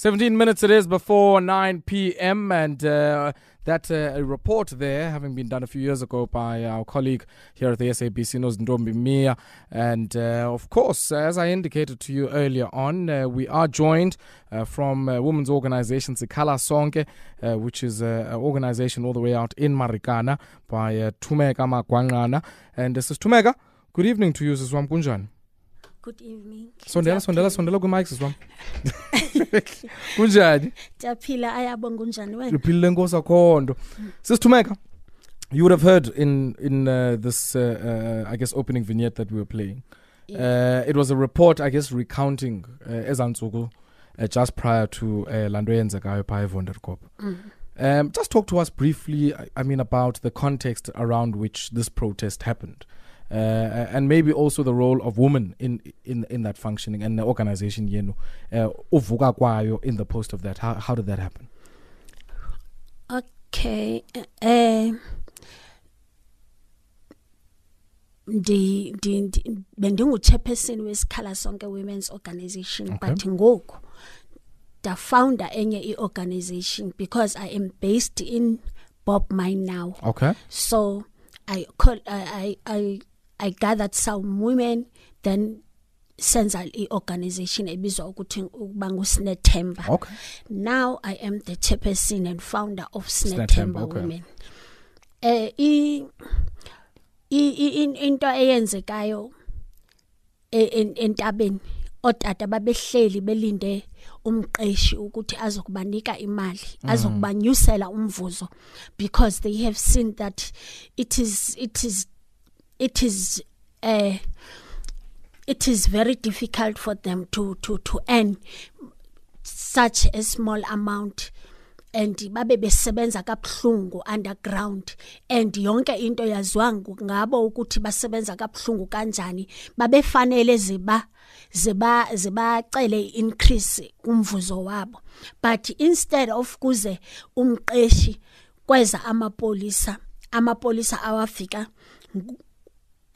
17 minutes it is before 9 p.m. and uh, that uh, report there, having been done a few years ago by our colleague here at the SABC, Nozindombi Mia. And uh, of course, as I indicated to you earlier on, uh, we are joined uh, from uh, women's organization Sikhala Sonke, which is an organization all the way out in Marikana by uh, Thumeka Magwangqana. And this is Thumeka. Good evening to you, Siswam Kunjan. Good evening. Sondela, sondela, sondela kwimic Siswam. Kunjani? Ndiyaphila ayabonga unjani wena? liphilile nkosi akhondo sisithumeka you would have heard in in uh, this uh, uh, i guess opening vignette that we were playing uh, it was a report i guess recounting uh, ezantsuku uh, just prior to uh, lanto eyenzekayo phaa evonderkop um, just talk to us briefly I, I mean about the context around which this protest happened uh, and maybe also the role of women in in in that functioning and the organization yenu uh, uvuka kwayo in the post of that how, how did that happen Okay. Eh ndi ndi ndi- bendingu chairperson wesikhala sonke women's organization Okay. but ngoku da founder enye iorganization because i am based in Bob Mine now okay so i call i i i, I gathered some women then senza iorganization ebizwa ukuthi ukuba ngusnethemba okay. Now i am the chairperson and founder of Snathemba, snathemba okay. women. Eh i i- i- in- into eyenzekayo e- en- entabeni otata babehleli belinde umqeshi ukuthi azokubanika imali azokubanyusela umvuzo because they have seen that it is it is it is uh, it is very difficult for them to to to earn such a small amount. And babe besebenza kabhlungu underground. And yonke into yaziwa ngabo ukuthi basebenza kabhlungu kanjani. Babefanele ziba ziba zibacele increase umvuzo wabo. But instead of kuze umqeshi kweza amapolisa amapolisa awafika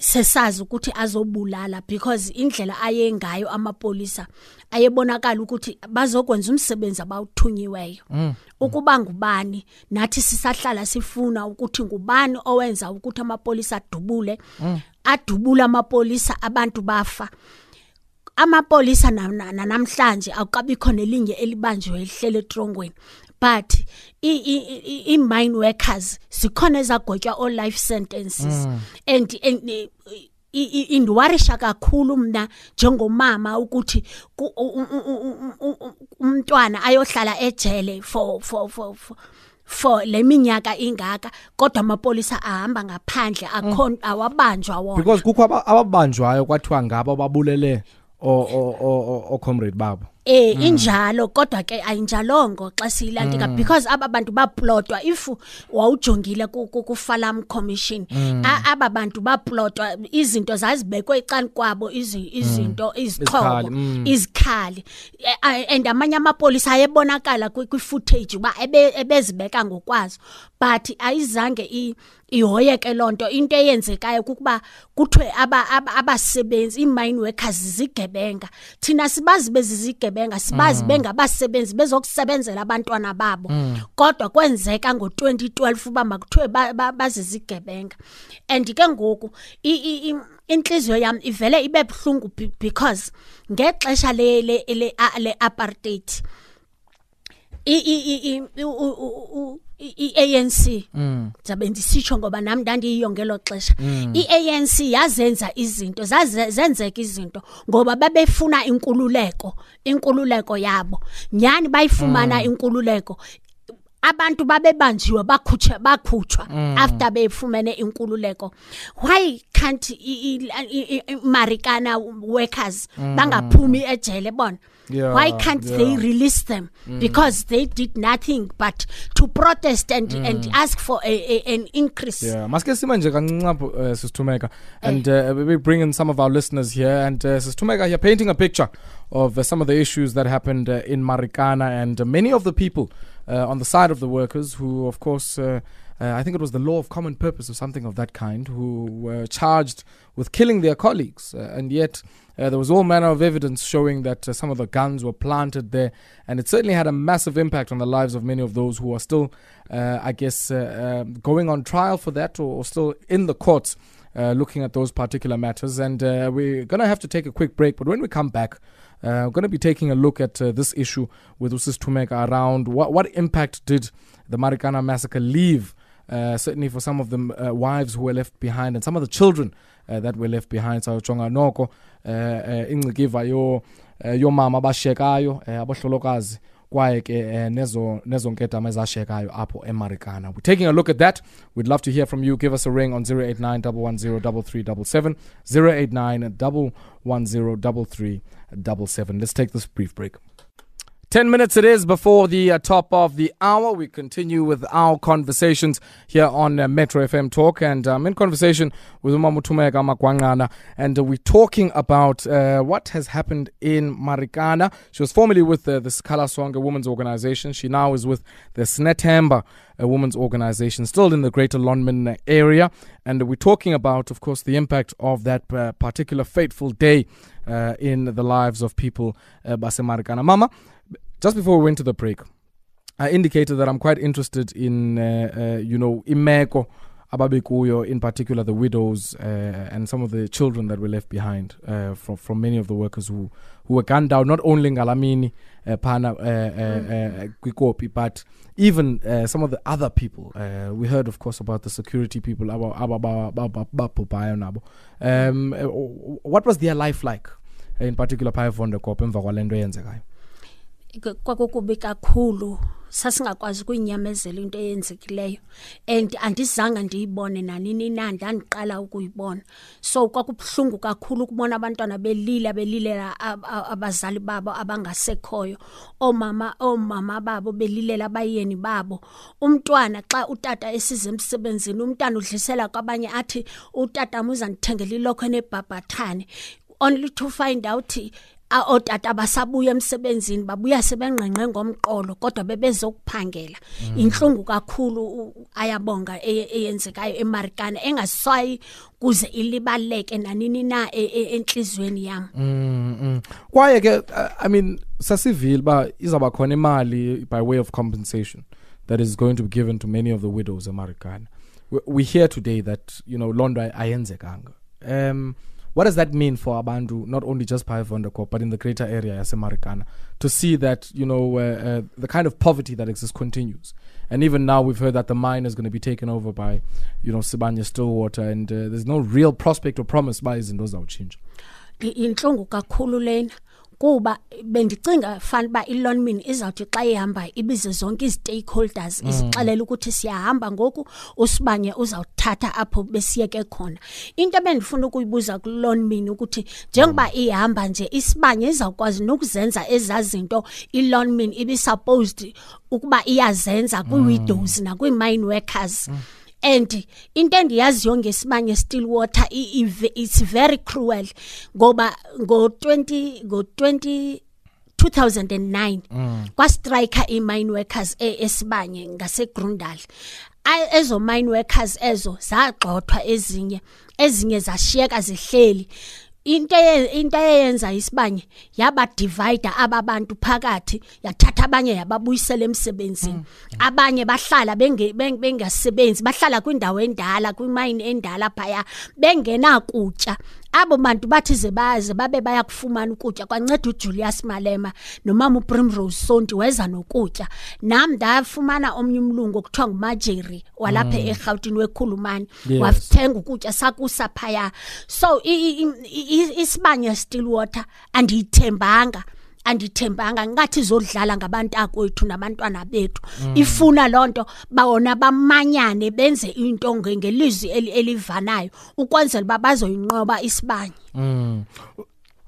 sesazi ukuthi azobulala because indlela ayengayo amapolisa ayebonakala ukuthi bazokwenza umsebenzi abawuthunyiweyo. Ukuba ngubani nathi sisahlala sifuna ukuthi ngubani owenza ukuthi amapolisa adubule. Adubula amapolisa abantu bafa. Amapolisa na- na- na- namhlanje akukabikho nelinye elibanjwe lihlele etrongweni. But i- i- i- i-mine workers zikhona ezagotywa all life sentences and, and i- i- indiwarisha kakhulu mna njengomama ukuthi ku- u- u- u- u- u- u- umntwana ayohlala ejele for for for, for for leminyaka ingaka kodwa amapolisa ahamba ngaphandle akho awabanjwa wona. Because kukho aba- ababanjwayo kwathiwa ngabo babulele o o o o comrade babo. Eh injalo kodwa ke ayinjalongo xa siyilandika because aba bantu baplotwa. If wawujongile ku ku- ku Falam Commission a- aba bantu baplotwa izinto zazibekwe ecani kwabo izi- izinto Izikhali, izixhobo mm. izikhali. Eh, ah, and amanye amapolisa ayebonakala kwi kwi footage uba ebe- ebezibeka ngokwazo. But ayizange i ihoyeke lonto into eyenzekayo kukuba kuthiwe aba aba- abasebenzi i-mine workers zigebenga thina sibazi bezizigebenga sibazi bengabasebenzi bezokusebenzela abantwana babo. Kodwa kwenzeka ngo2012 uba makuthiwe ba- ba- bazizigebenga. And ke ngoku i- i- i- inhliziyo yami ivele ibe buhlungu be- because ngexesha le le le a- le apartheid i i i i- u- u- u- i- i-ANC zabe ndisitsho ngoba nami ndandiyiyo ngelo xesha. i-ANC yazenza izinto zaze- zenzeka izinto ngoba babefuna inkululeko inkululeko yabo. Nyani bayifumana inkululeko? Abantu babebanjiwe bakhutshe bakhutshwa after befumene inkululeko. Why can't i- i- i- i- marikana workers bangaphumi ejele bona? Yeah, why can't yeah. they release them? Because they did nothing but to protest and and ask for a, a, an increase. Yeah maske sima nje kancinci apho uh, and uh, we bring in some of our listeners here. And uh, sisithumeka you're painting a picture of uh, some of the issues that happened uh, in Marikana and uh, many of the people uh, on the side of the workers who of course uh, uh, I think it was the law of common purpose or something of that kind, who were charged with killing their colleagues, uh, and yet Uh, there was all manner of evidence showing that uh, some of the guns were planted there, and it certainly had a massive impact on the lives of many of those who are still, uh, I guess, uh, um, going on trial for that or, or still in the courts. Uh, looking at those particular matters, and uh, we're going to have to take a quick break. But when we come back, we're going to be taking a look at this issue with Usis Thumeka around what, what impact did the Marikana massacre leave, uh, certainly for some of the uh, wives who were left behind and some of the children uh, that were left behind. So jonga noko ingcikiva yo uh, yomama abashiyekayo uh, abahlolokazi kwaye ke eh, nezo nezo nkedama ezashiyekayo apho emarikana. We're taking a look at that. We'd love to hear from you. Give us a ring on 089 110 089 110 let's take this brief break 10 minutes it is before the uh, top of the hour. We continue with our conversations here on uh, Metro FM Talk. And I'm in conversation with Umamutumega Magwangqana. And uh, we're talking about uh, what has happened in Marikana. She was formerly with uh, the Sikhala Sonke Women's Organization. She now is with the Snetamba a women's organization, still in the greater Lonmin area. And we're talking about, of course, the impact of that uh, particular fateful day uh, in the lives of people, uh, Base Marikana. Mama, just before we went to the break, I indicated that I'm quite interested in, uh, uh, you know, imeko ababekuyo, in particular the widows uh, and some of the children that were left behind uh, from from many of the workers who who were gunned down, not only in Galamini, uh, Pana, uh, uh, uh, Kwikopi, but even uh, some of the other people. Uh, we heard, of course, about the security people. Um, what was their life like? In particular, phaya eWonderkop emva kwale nto eyenzekayo. K- kwakukubi kakhulu sasingakwazi ukuyinyamezela into eyenzekileyo. And andizange ndiyibone nanini na ndandiqala ukuyibona. So kwakubuhlungu kakhulu ukubona abantwana belila belilela ab- ab- abazali babo abangasekhoyo. Oomama oomama babo belilela abayeni babo. Umntwana xa utata esize emsebenzini umntana udlisela kwabanye athi utata uzandithengela ilokho enebhabhathane only to find out a- ootata abasabuya emsebenzini babuya sebengqengqe ngomqolo kodwa bebezokuphangela. Inhlungu kakhulu ayabonga eyenzekayo emarikana engaswayi kuze ilibaleke nanini na e- e- entliziyweni yam Mm, mm. kwaye ke i mean sasivile uba izawuba khona imali by way of compensation that is going to be given to many of the widows emarikana. We, we hear today that you know ay- ayenzekanga. Um what does that mean for abantu not only just Wonderkop but in the greater area as yasemarikana to see that you know uh, uh, the kind of poverty that exists continues. And even now we've heard that the mine is going to be taken over by you know sibanye stillwater and uh, there's no real prospect or promise by izinto zawutshintsha I- inhlungu kakhulu lena kuba bendicinga fana uba ilonmin izawuthi xa ihamba ibize zonke ii-stakeholders izixelele ukuthi siyahamba ngoku usibanye uzawuthatha apho besiyeke khona. Into ebendifuna ukuyibuza kulonmin ukuthi njengoba ihamba nje isibanye izawukwazi nokuzenza ezaa zinto ilonmin ibisupposed ukuba iyazenza kwii-widows nakwii-mine workers. and into engiyaziyo ngesimanje still water it's very cruel. Ngoba ngo 20 ngo 20 2009 mm. kwa striker i mine workers e, esibanye ngase Grundal ezo mine workers ezo zagxothwa ezinye ezinye zashiyeka zihleli. Into eye- into eyenza isibanye yabadivide aba bantu phakathi yathatha abanye yababuyisela emsebenzini. Abanye bahlala benge- beng- bengasebenzi bahlala kwindawo endala kwimayini endala phaya bengenakutya abo bantu bathi ze baze babe bayakufumana ukutya. Kwanceda ujulius malema nomama uprimrose sonti weza nokutya. Nam ndafumana omnye umlungu okuthiwa ngumajeri walapha erhawutini wekhulumane. Yes. wathenga ukutya sakusa phaya. So i- i- i- i- isibanye stillwater andiyithembanga. Andithembanga ngathi izodlala ngabantakwethu nabantwana bethu. Ifuna loo nto bona bamanyane benze into nge- ngelizwi eli- elivanayo ukwenzela uba bazoyinqoba isibanye Mm.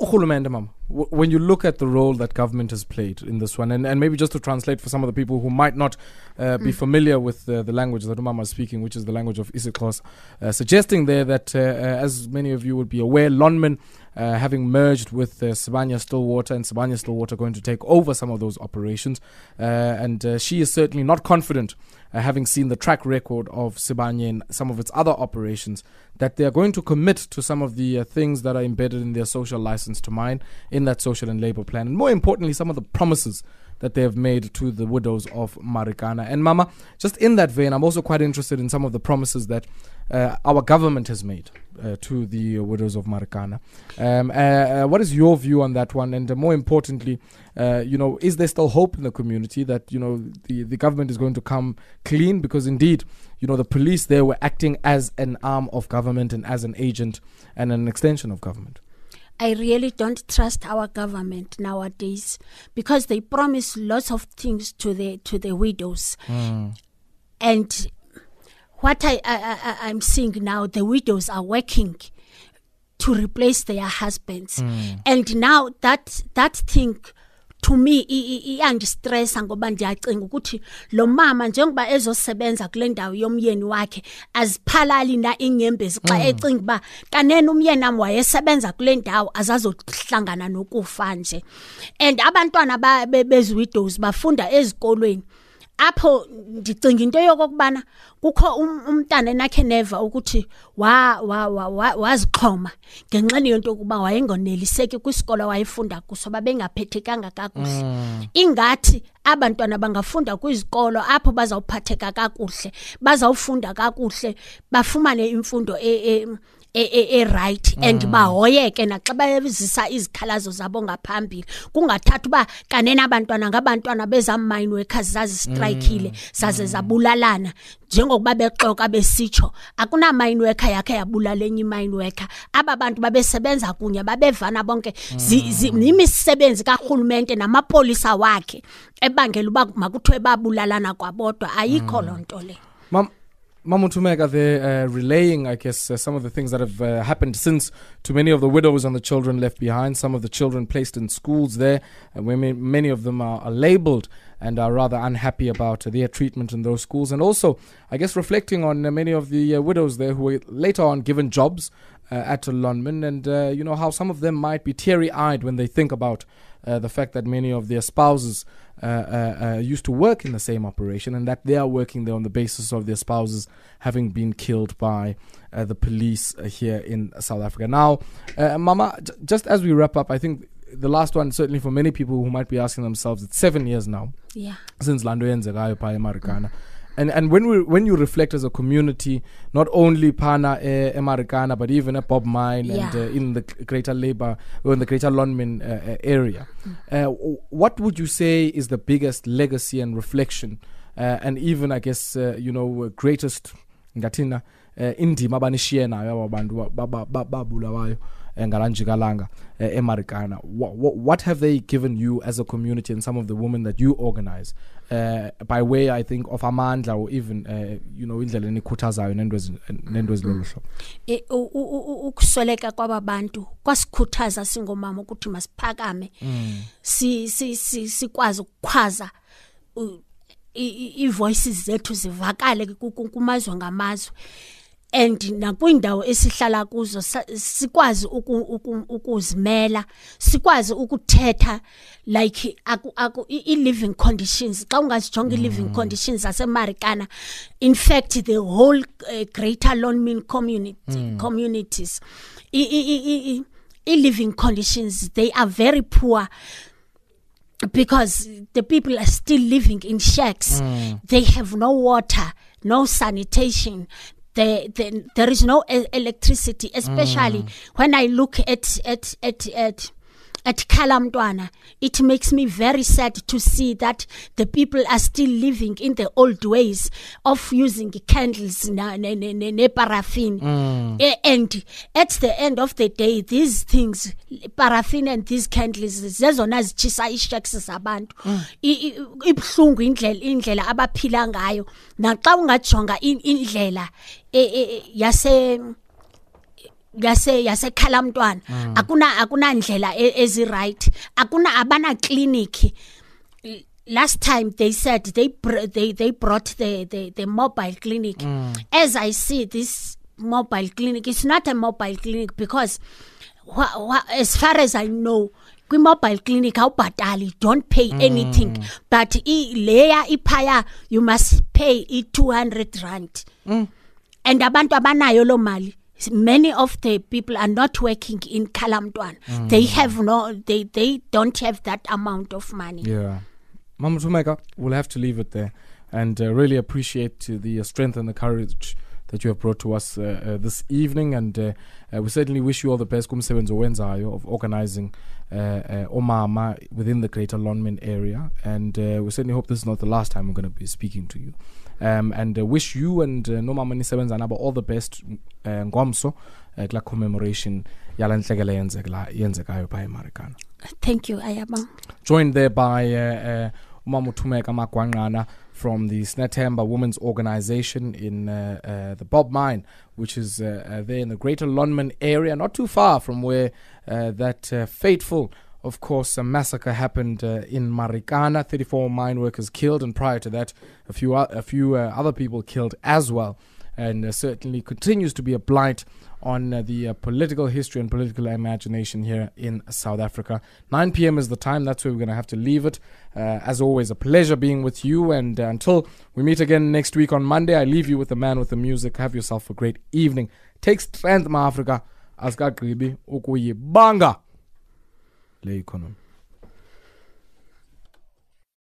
Urhulumente, mama, when you look at the role that government has played in this one, and, and maybe just to translate for some of the people who might not uh, be familiar with uh, the language that Umama is speaking, which is the language of IsiXhosa, uh, suggesting there that, uh, uh, as many of you would be aware, Lonmin uh, having merged with uh, Sibanye Stillwater and Sibanye Stillwater going to take over some of those operations. Uh, and uh, she is certainly not confident, uh, having seen the track record of Sibanye and some of its other operations, that they are going to commit to some of the things that are embedded in their social license to mine in that social and labor plan. And more importantly, some of the promises that they have made to the widows of Marikana. And Mama, just in that vein, I'm also quite interested in some of the promises that our government has made uh, to the uh, widows of Marikana. Um, uh, uh, what is your view on that one? And uh, more importantly, uh, you know, is there still hope in the community that you know the, the government is going to come clean? Because indeed, you know, the police there were acting as an arm of government and as an agent and an extension of government. I really don't trust our government nowadays because they promise lots of things to the to the widows, and what I, I, I I'm seeing now, the widows are working to replace their husbands, and now that that thing. to me i- i- iyandistressa ngoba ndiyacinga ukuthi lo mama njengoba ezosebenza kule ndawo yomyeni wakhe aziphalali na inyembezi xa ecinga uba kanene umyeni wam wayesebenza kule ndawo azazohlangana nokufa nje and abantwana ba- be- bezi-widows bafunda ezikolweni apho ndicinga into yokokubana kukho um- umntana enakhe neva ukuthi wa- wa- wa- wa- wazixhoma ngenxeni yento yokuba wayengoneliseki kwisikolo wayefunda kuso babengaphethekanga kakuhle. Ingathi abantwana bangafunda kwizikolo apho bazawuphatheka kakuhle bazawufunda kakuhle bafumane imfundo e- e- e- e- e-right and bahoyeke naxa bezisa izikhalazo zabo ngaphambili. Kungathathi uba kanene abantwana ngabantwana bezaa-mine workers zazistrayikile zaze zabulalana. Njengokuba bexoka besitsho akunamine worker yakhe yabulala enye imine worker. Aba bantu babesebenza kunye babevana bonke. Zi- zi- yimisebenzi karhulumente namapolisa wakhe ebangela uba makuthiwe babulalana kwabodwa. Ayikho loo nto le. Mam, Mama Thumeka, they're uh, relaying, I guess, uh, some of the things that have uh, happened since to many of the widows and the children left behind. Some of the children placed in schools there, where many of them are, are labeled and are rather unhappy about their treatment in those schools. And also, I guess, reflecting on uh, many of the uh, widows there who were later on given jobs uh, at Lonmin, and uh, you know how some of them might be teary-eyed when they think about uh, the fact that many of their spouses uh, uh, uh, used to work in the same operation, and that they are working there on the basis of their spouses having been killed by uh, the police uh, here in South Africa. Now, uh, Mama, j- just as we wrap up, I think the last one, certainly for many people who might be asking themselves, it's seven years now yeah since Lando yenzekayo phaa emarikana and and when we when you reflect as a community not only pana e- emarikana but even at bob mine and uh, in the greater labor or in the greater lonmin uh, uh, area. Uh, what would you say is the biggest legacy and reflection uh, and even i guess uh, you know uh, greatest ngathina uh, indima abanishiye nayo aba bantu ba- ba- ba- ba- babulawayo eh, ngalanjikalanga uh, emarikana. What, what, what have they given you as a community and some of the women that you organize? Uh, by way i think of amandla or even uh, you know indlela enikhuthazayo nento ezi- nento ezilolu hlobo E- u- u- u- ukusweleka kwaba bantu kwasikhuthaza singomama ukuthi masiphakame. Si si si sikwazi ukukhwaza u- i- i- ii-voices zethu zivakale ku- ku- kumazwe ngamazwe. And nakwindawo esihlala kuzo sikwazi uku- uku- ukuzimela sikwazi ukuthetha like aku, i-living conditions xa ungazijonga i-living mm. conditions zasemarikana in fact the whole uh, greater lonmin community mm. communities i- i- i-living conditions they are very poor because the people are still living in shacks. Mm. They have no water, no sanitation. There, there, there is no electricity, especially mm. when I look at at at at at Kalamdwana, it makes me very sad to see that the people are still living in the old ways of using candles na, ne, ne, ne, ne paraffin. Eh, And at the end of the day, these things, paraffin and these candles, zezona zitshisa ishacks zabantu. I- i- Ibuhlungu indlela indlela abaphila ngayo. Naxa ungajonga in- indlela eh, eh, eh, yase yase yasekhalamntwana akuna akunandlela e- ezi-right akuna abana clinic. Last time they said they br- they they brought the the, the mobile clinic. As i see this mobile clinic it's not a mobile clinic because wha- wha- as far as i know kwi-mobile clinic awubhatali don't pay anything. But i- leya iphaya you must pay i-200 rand. And abantu abanayo loo mali. Many of the people are not working in kalamntwana they have no they, they don't have that amount of money Yeah. Mama Thumeka, we'll have to leave it there. And uh, really appreciate the strength and the courage that you have brought to us uh, uh, this evening. And uh, we certainly wish you all the best kumsebenzi owenzayo of organizing Omama within the greater Lonmin area. And we certainly hope this is not the last time we're going to be speaking to you. Um, and uh, wish you and uh, Nomama Nisebenza Naba all the best uh, ngomso uh, kula commemoration yala ntlekele yenzeka- yenzekayo phaa emarikana thank you ayabonga joined there by uh, uh, Umama Magwangqana from the Snatemba Women's Organization in uh, uh, the Bob Mine, which is uh, uh, there in the Greater Lonmin area, not too far from where uh, that fateful, of course, massacre happened in Marikana. 34 mine workers killed, and prior to that, a few a few other people killed as well, and uh, certainly continues to be a blight on uh, the uh, political history and political imagination here in South Africa. 9 p.m. is the time. That's where we're going to have to leave it. As always, a pleasure being with you. And until we meet again next week on Monday, I leave you with the man with the music. Have yourself a great evening. Take strength, Ma Africa. Asgagribi ukuyibanga le economy.